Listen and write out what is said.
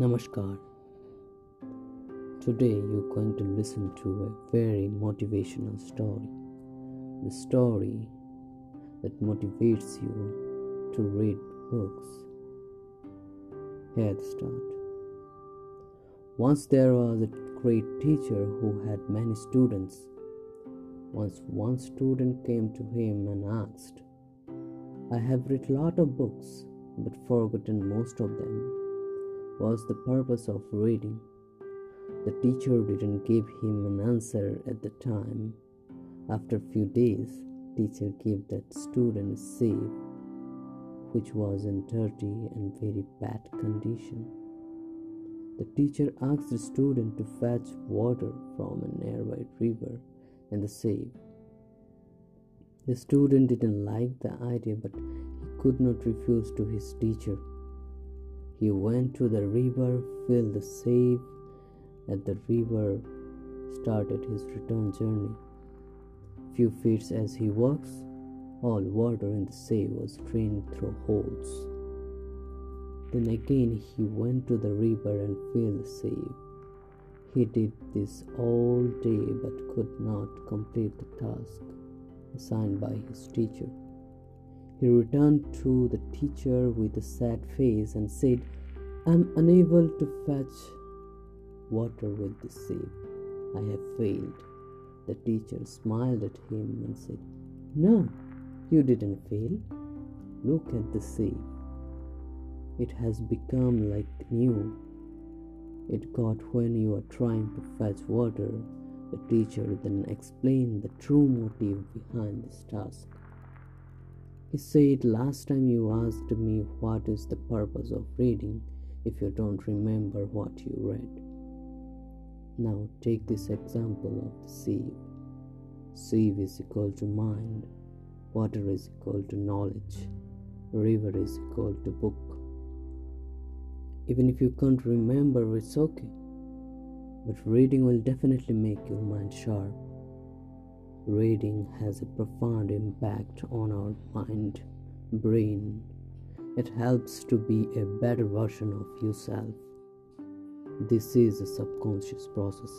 Namaskar. Today you're going to listen to a very motivational story. The story that motivates you to read books. Here the start. Once there was a great teacher who had many students. Once one student came to him and asked, I have read a lot of books but forgotten most of them was the purpose of reading. The teacher didn't give him an answer at the time. After a few days, teacher gave that student a sieve, which was in dirty and very bad condition. The teacher asked the student to fetch water from a nearby river in the sieve. The student didn't like the idea, but he could not refuse to his teacher. He went to the river, filled the sieve at the river, started his return journey. Few feet as he walks, all water in the sieve was drained through holes. Then again he went to the river and filled the sieve. He did this all day but could not complete the task assigned by his teacher. He returned to the teacher with a sad face and said, I am unable to fetch water with the sieve. I have failed. The teacher smiled at him and said, No, you didn't fail. Look at the sieve. It has become like new. It got when you are trying to fetch water. The teacher then explained the true motive behind this task. He said, Last time you asked me what is the purpose of reading if you don't remember what you read. Now take this example of the sieve. Sieve is equal to mind, water is equal to knowledge, river is equal to book. Even if you can't remember, it's okay. But reading will definitely make your mind sharp. Reading has a profound impact on our mind, brain. It helps to be a better version of yourself. This is a subconscious process.